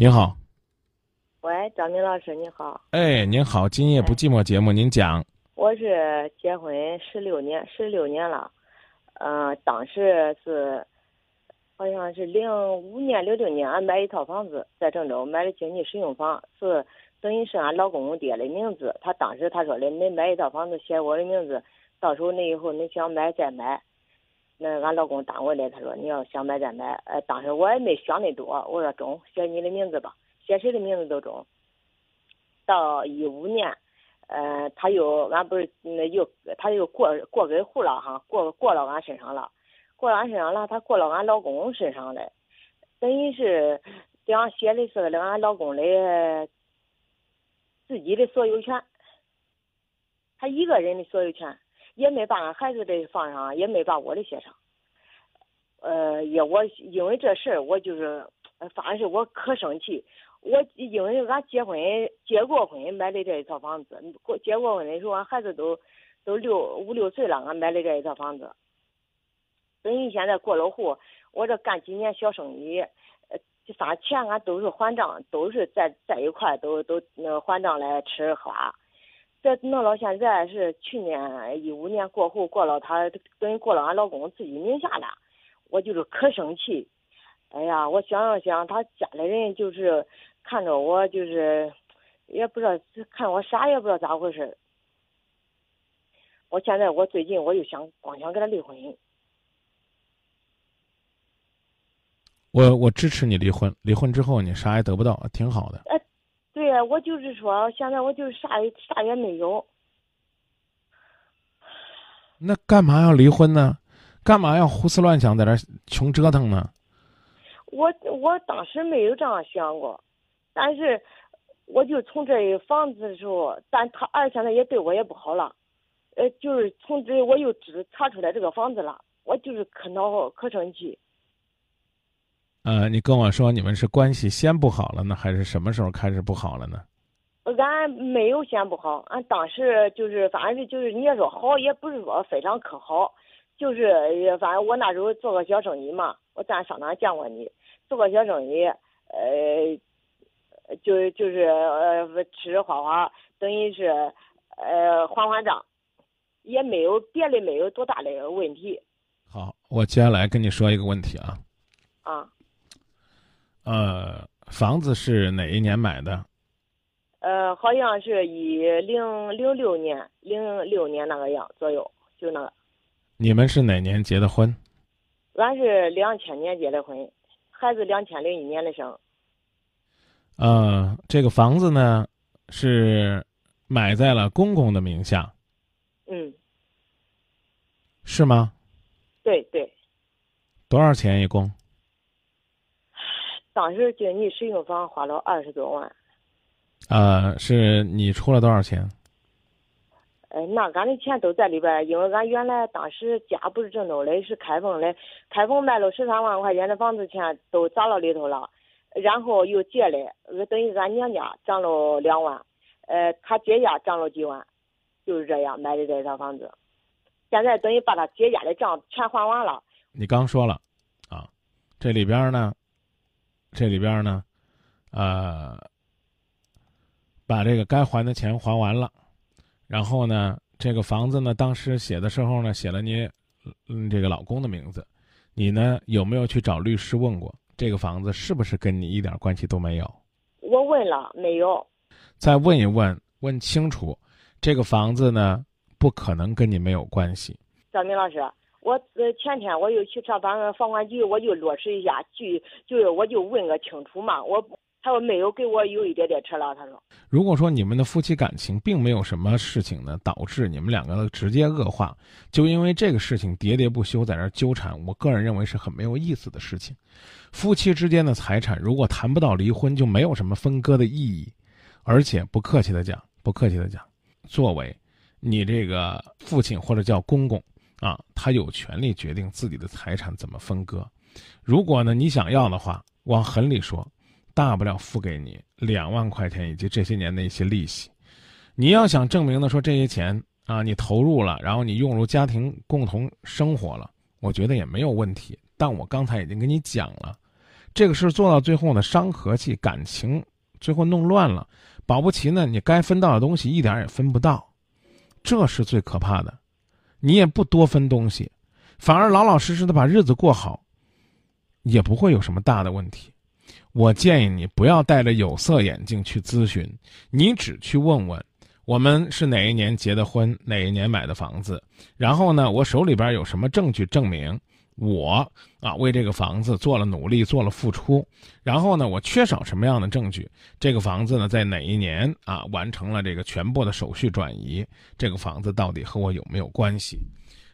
您好，喂，张明老师，你好。哎，您好，今夜不寂寞节目，您讲。我是结婚十六年，十六年了，嗯、当时是好像是零五年、零六年，俺买一套房子在郑州，买的经济适用房，是等于是俺老公公爹的名字。他当时他说的，恁买一套房子写我的名字，到时候那以后恁想买再买。那俺老公单位的，他说你要想买再买。呃，当时我也没想那多，我说中，写你的名字吧，写谁的名字都中。到一五年，呃，他又俺不是那又他又过过给户了哈，过过到俺身上了，过到俺身上了，他过到俺老公身上了，等于是这样写的是俺老公的自己的所有权，他一个人的所有权，也没把俺孩子的放上，也没把我的写上。呃，也我因为这事儿，我就是，呃反正是我可生气。我因为俺结婚结过婚买的这一套房子，过结过婚的时候，俺孩子都都六五六岁了，俺买的这一套房子。等于现在过了户，我这干几年小生意，呃，反正钱俺都是还账，都是在在一块儿都都呃还账来吃花。这弄到现在是去年一五年过户过了他等于过了俺老公自己名下了，我就是可生气。哎呀，我想了想，他家里人就是看着我就是，也不知道看我啥也不知道咋回事我现在我最近我就想光想跟他离婚，我我支持你离婚，离婚之后你啥也得不到，挺好的。对呀，我就是说现在我就是啥也啥也没有，那干嘛要离婚呢？干嘛要胡思乱想，在这穷折腾呢？我我当时没有这样想过，但是我就从这房子的时候，但他儿现在也对我也不好了，呃，就是从这我又知查出来这个房子了，我就是可恼可生气。呃，你跟我说你们是关系先不好了呢，还是什么时候开始不好了呢？俺没有先不好，俺当时就是反正是就是你要说好，也不是说非常可好，就是呃反正我那时候做个小生意嘛，我在商场见过你，做个小生意，呃，就就是呃吃吃花花，等于是呃还还账，也没有别的没有多大的问题好，我接下来跟你说一个问题啊，啊。呃，房子是哪一年买的？呃，好像是一零零六年，零六年那个样左右，就那个。你们是哪年结的婚？俺是两千年结的婚，孩子两千零一年的生。呃，这个房子呢是买在了公公的名下，嗯，是吗？对对，多少钱一共？当时经济适用房花了二十多万。呃，是你出了多少钱？嗯，那俺的钱都在里边儿，因为俺原来当时家不是郑州的，是开封的，开封卖了十三万块钱的房子钱都砸到里头了，然后又借的，呃等于俺娘家涨了两万，呃，他姐家涨了几万，就是这样买的这套房子。现在等于把他姐家的账全还完了。你刚说了，啊，这里边呢，这里边呢，呃，把这个该还的钱还完了，然后呢，这个房子呢，当时写的时候呢，写了你嗯这个老公的名字，你呢有没有去找律师问过这个房子是不是跟你一点关系都没有？我问了没有？再问一问，问清楚，这个房子呢不可能跟你没有关系。张明老师，我呃前天我又去上房房管局，我就落实一下，就就是我就问个清楚嘛。我他说没有给我有一点点车了，他说如果说你们的夫妻感情并没有什么事情呢，导致你们两个直接恶化，就因为这个事情喋喋不休在那儿纠缠，我个人认为是很没有意思的事情。夫妻之间的财产如果谈不到离婚，就没有什么分割的意义。而且不客气的讲，不客气的讲，作为你这个父亲或者叫公公啊，他有权利决定自己的财产怎么分割。如果呢你想要的话，往狠里说，大不了付给你两万块钱以及这些年的一些利息。你要想证明的说这些钱啊你投入了，然后你用入家庭共同生活了，我觉得也没有问题。但我刚才已经跟你讲了，这个事做到最后呢，伤和气，感情最后弄乱了，保不齐呢，你该分到的东西一点也分不到，这是最可怕的。你也不多分东西，反而老老实实的把日子过好，也不会有什么大的问题。我建议你不要戴着有色眼镜去咨询，你只去问问，我们是哪一年结的婚，哪一年买的房子，然后呢，我手里边有什么证据证明我啊为这个房子做了努力，做了付出，然后呢，我缺少什么样的证据？这个房子呢，在哪一年啊完成了这个全部的手续转移？这个房子到底和我有没有关系？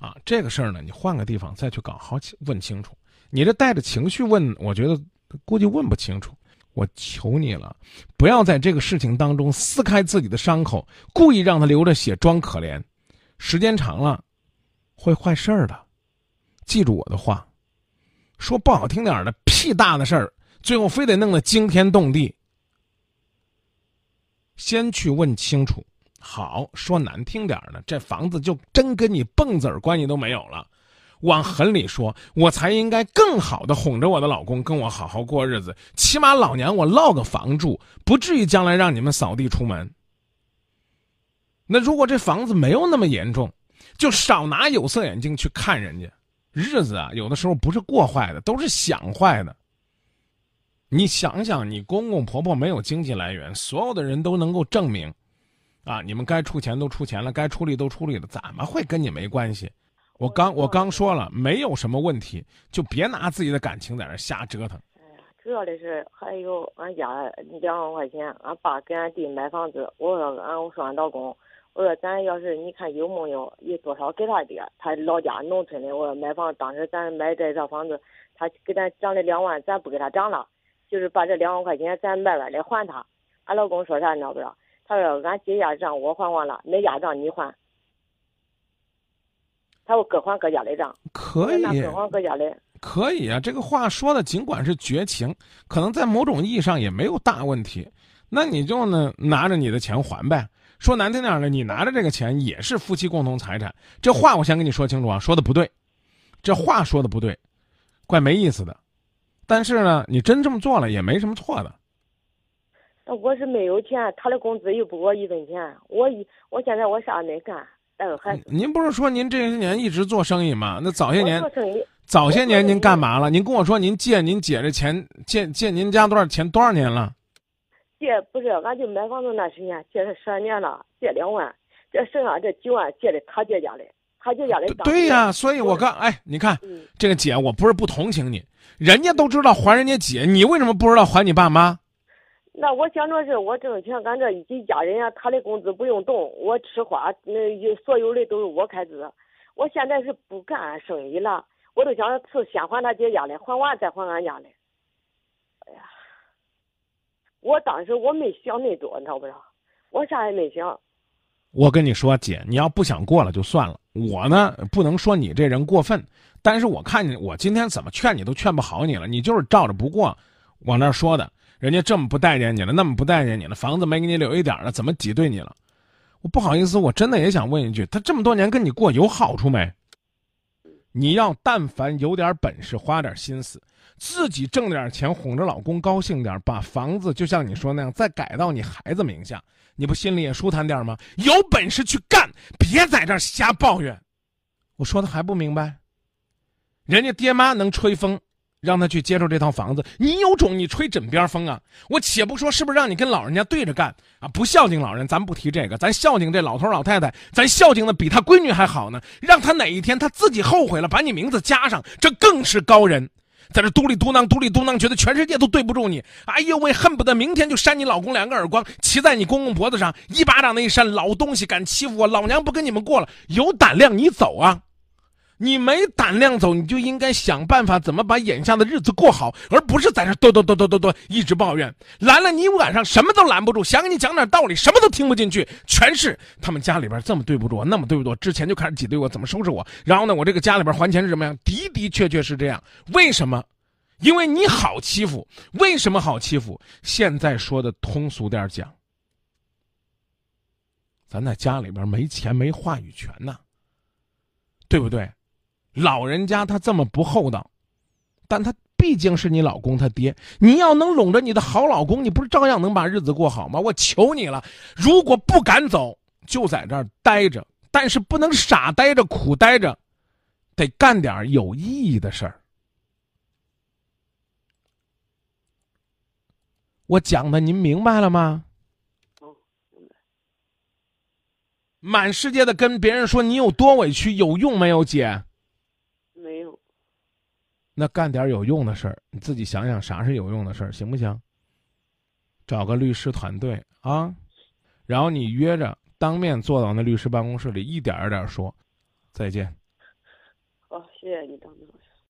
啊，这个事儿呢，你换个地方再去搞，好问清楚。你这带着情绪问，我觉得。他估计问不清楚，我求你了，不要在这个事情当中撕开自己的伤口，故意让他流着血装可怜，时间长了，会坏事儿的。记住我的话，说不好听点的，屁大的事儿，最后非得弄得惊天动地。先去问清楚，好说难听点的，这房子就真跟你蹦子儿关系都没有了。往狠里说，我才应该更好的哄着我的老公，跟我好好过日子。起码老娘我落个房住，不至于将来让你们扫地出门。那如果这房子没有那么严重，就少拿有色眼镜去看人家。日子啊，有的时候不是过坏的，都是想坏的。你想想，你公公婆婆没有经济来源，所有的人都能够证明，啊，你们该出钱都出钱了，该出力都出力了，怎么会跟你没关系？我刚我刚说了，没有什么问题，就别拿自己的感情在那瞎折腾。哎呀，主要的是还有俺家两万块钱，俺爸给俺弟买房子。我说俺我说俺老公，我说咱要是你看有没有有多少给他点，他老家农村的，我说买房当时咱买这套房子，他给咱涨了两万，咱不给他涨了，就是把这两万块钱咱慢慢的还他。俺老公说啥你知道不知道？他说俺姐家账我还完了，没压账你还。他说各还各家的账，可以，各还各家的，可以啊。这个话说的尽管是绝情，可能在某种意义上也没有大问题。那你就呢拿着你的钱还呗。说难听点的，你拿着这个钱也是夫妻共同财产。这话我先跟你说清楚啊，说的不对，这话说的不对，怪没意思的。但是呢，你真这么做了也没什么错的。那我是没有钱，他的工资又不给我一分钱，我一我现在我啥也没干。带个孩子，您不是说您这些年一直做生意吗？那早些年，做生意，早些年您干嘛了？您跟我说您借您姐这钱，借借您家多少钱？多少年了？借不是，俺就买房子那时间，借了十二年了，借两万，这剩下这九万借的他姐家的，他姐家的。对呀，所以我刚哎，你看这个姐，我不是不同情你，人家都知道还人家姐，你为什么不知道还你爸妈？那我想着是我挣钱，俺这一家人呀，他的工资不用动，我吃花，那所有的都是我开支。我现在是不干生意了，我都想是先还他姐家的，还完再还俺家的。哎呀，我当时我没想那多，你知道不知道？我啥也没想。我跟你说，姐，你要不想过了就算了。我呢，不能说你这人过分，但是我看你我今天怎么劝你都劝不好你了，你就是照着不过，往那说的。人家这么不待见你了，那么不待见你了，房子没给你留一点了，怎么挤兑你了？我不好意思，我真的也想问一句，他这么多年跟你过有好处没？你要但凡有点本事，花点心思，自己挣点钱，哄着老公高兴点，把房子就像你说那样再改到你孩子名下，你不心里也舒坦点吗？有本事去干，别在这瞎抱怨。我说的还不明白？人家爹妈能吹风。让他去接受这套房子，你有种你吹枕边风啊！我且不说是不是让你跟老人家对着干啊，不孝敬老人，咱不提这个，咱孝敬这老头老太太，咱孝敬的比他闺女还好呢。让他哪一天他自己后悔了，把你名字加上，这更是高人，在这嘟里嘟囔嘟里嘟囔，觉得全世界都对不住你。哎呦喂，恨不得明天就扇你老公两个耳光，骑在你公公脖子上一巴掌那一扇，老东西敢欺负我，老娘不跟你们过了，有胆量你走啊！你没胆量走，你就应该想办法怎么把眼下的日子过好，而不是在这哆哆哆哆哆哆一直抱怨。拦了你一晚上什么都拦不住，想给你讲点道理，什么都听不进去，全是他们家里边这么对不住我，那么对不住我，之前就开始挤兑我，怎么收拾我？然后呢，我这个家里边还钱是什么样？的的确确是这样。为什么？因为你好欺负。为什么好欺负？现在说的通俗点讲，咱在家里边没钱没话语权呢，对不对？老人家他这么不厚道，但他毕竟是你老公他爹，你要能拢着你的好老公，你不是照样能把日子过好吗？我求你了，如果不敢走，就在这儿待着，但是不能傻待着、苦待着，得干点有意义的事儿。我讲的您明白了吗？满世界的跟别人说你有多委屈，有用没有，姐？那干点有用的事儿，你自己想想啥是有用的事儿，行不行？找个律师团队啊，然后你约着当面坐到那律师办公室里，一点一点说。再见。好，谢谢你，张明老师。